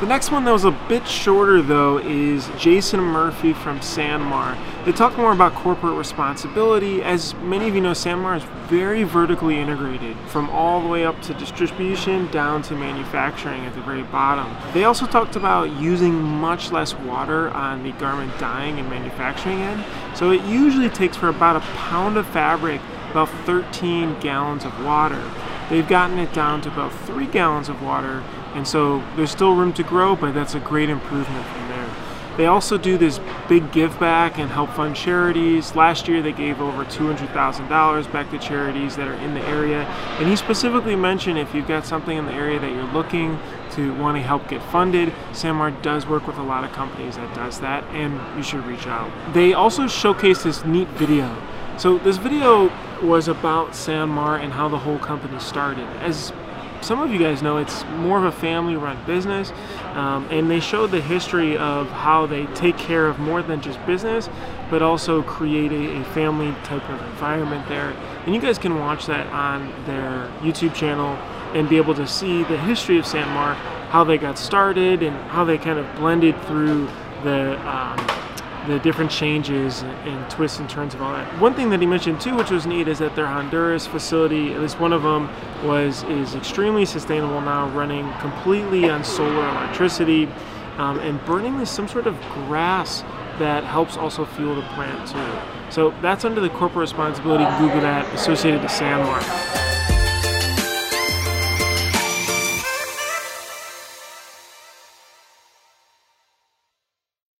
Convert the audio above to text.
The next one that was a bit shorter though is Jason Murphy from Sanmar. They talk more about corporate responsibility. As many of you know, Sanmar is very vertically integrated from all the way up to distribution down to manufacturing at the very bottom. They also talked about using much less water on the garment dyeing and manufacturing end. So it usually takes for about a pound of fabric about 13 gallons of water. They've gotten it down to about three gallons of water, and so there's still room to grow, but that's a great improvement from there. They also do this big give back and help fund charities. Last year they gave over $200,000 back to charities that are in the area. And he specifically mentioned if you've got something in the area that you're looking to want to help get funded, Sanmar does work with a lot of companies that does that and you should reach out. They also showcased this neat video. So this video was about Sanmar and how the whole company started. As some of you guys know it's more of a family run business um, and they showed the history of how they take care of more than just business but also create a, a, family type of environment there. And you guys can watch that on their youtube channel and be able to see the history of Sanmar how they got started and how they kind of blended through the um, the different changes and twists and turns of all that. One thing that he mentioned too, which was neat, is that their Honduras facility, at least one of them, was is extremely sustainable now, running completely on solar electricity um, and burning this some sort of grass that helps also fuel the plant too. So that's under the corporate responsibility. Google that associated to Sanmar.